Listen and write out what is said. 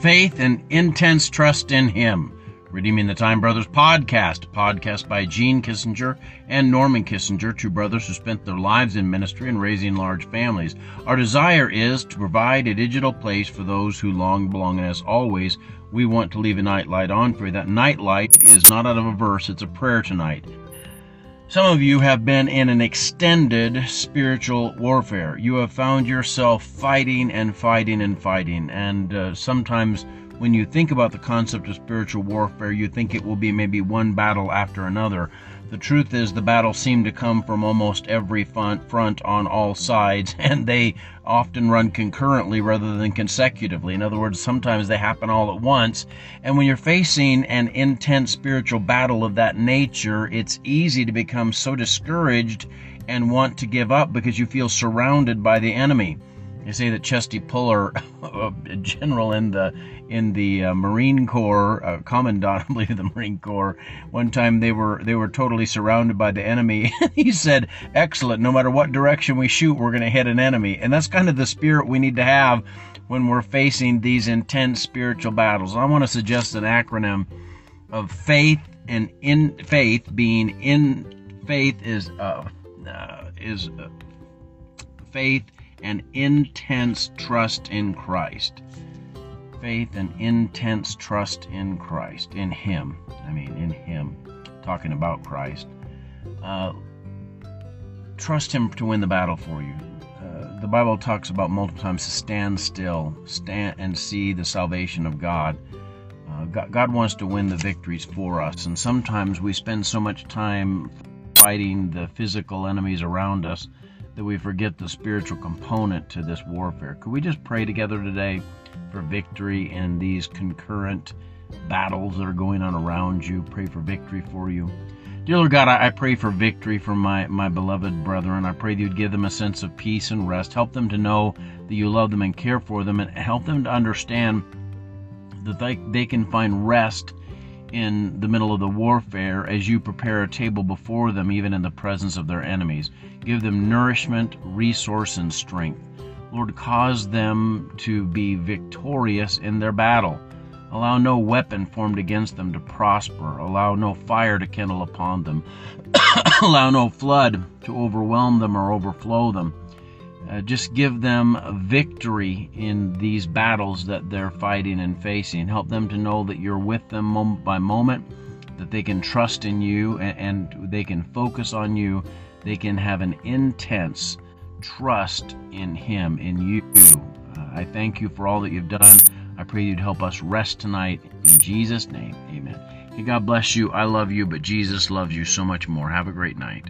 faith and intense trust in Him. Redeeming the Time Brothers podcast, podcast by Gene Kissinger and Norman Kissinger, two brothers who spent their lives in ministry and raising large families. Our desire is to provide a digital place for those who long belong, and as always, we want to leave a night light on for you. That night light is not out of a verse, it's a prayer tonight. Some of you have been in an extended spiritual warfare. You have found yourself fighting and fighting and fighting, and uh, sometimes when you think about the concept of spiritual warfare, you think it will be maybe one battle after another. The truth is, the battles seem to come from almost every front, on all sides, and they often run concurrently rather than consecutively. In other words, sometimes they happen all at once. And when you're facing an intense spiritual battle of that nature, it's easy to become so discouraged and want to give up because you feel surrounded by the enemy. They say that Chesty Puller, a general in the in the uh, Marine Corps, uh, commandant, I believe, of the Marine Corps, one time they were they were totally surrounded by the enemy. he said, "Excellent. No matter what direction we shoot, we're going to hit an enemy." And that's kind of the spirit we need to have when we're facing these intense spiritual battles. I want to suggest an acronym of faith and in faith being in faith is uh, uh is uh, faith and intense trust in Christ. Faith and intense trust in Christ, in Him. I mean, in Him. Talking about Christ. Uh, trust Him to win the battle for you. Uh, the Bible talks about multiple times to stand still, stand and see the salvation of God. Uh, God. God wants to win the victories for us, and sometimes we spend so much time fighting the physical enemies around us that we forget the spiritual component to this warfare. Could we just pray together today for victory in these concurrent battles that are going on around you? Pray for victory for you. Dear Lord God, I pray for victory for my, my beloved brethren. I pray that you'd give them a sense of peace and rest. Help them to know that you love them and care for them, and help them to understand that they, they can find rest in the middle of the warfare as you prepare a table before them, even in the presence of their enemies. Give them nourishment, resource, and strength. Lord, cause them to be victorious in their battle. Allow no weapon formed against them to prosper. Allow no fire to kindle upon them. Allow no flood to overwhelm them or overflow them. Uh, just give them victory in these battles that they're fighting and facing. Help them to know that you're with them moment by moment, that they can trust in you and, and they can focus on you. They can have an intense trust in Him, in you. Uh, I thank you for all that you've done. I pray you'd help us rest tonight. In Jesus' name, amen. Hey, God bless you. I love you, but Jesus loves you so much more. Have a great night.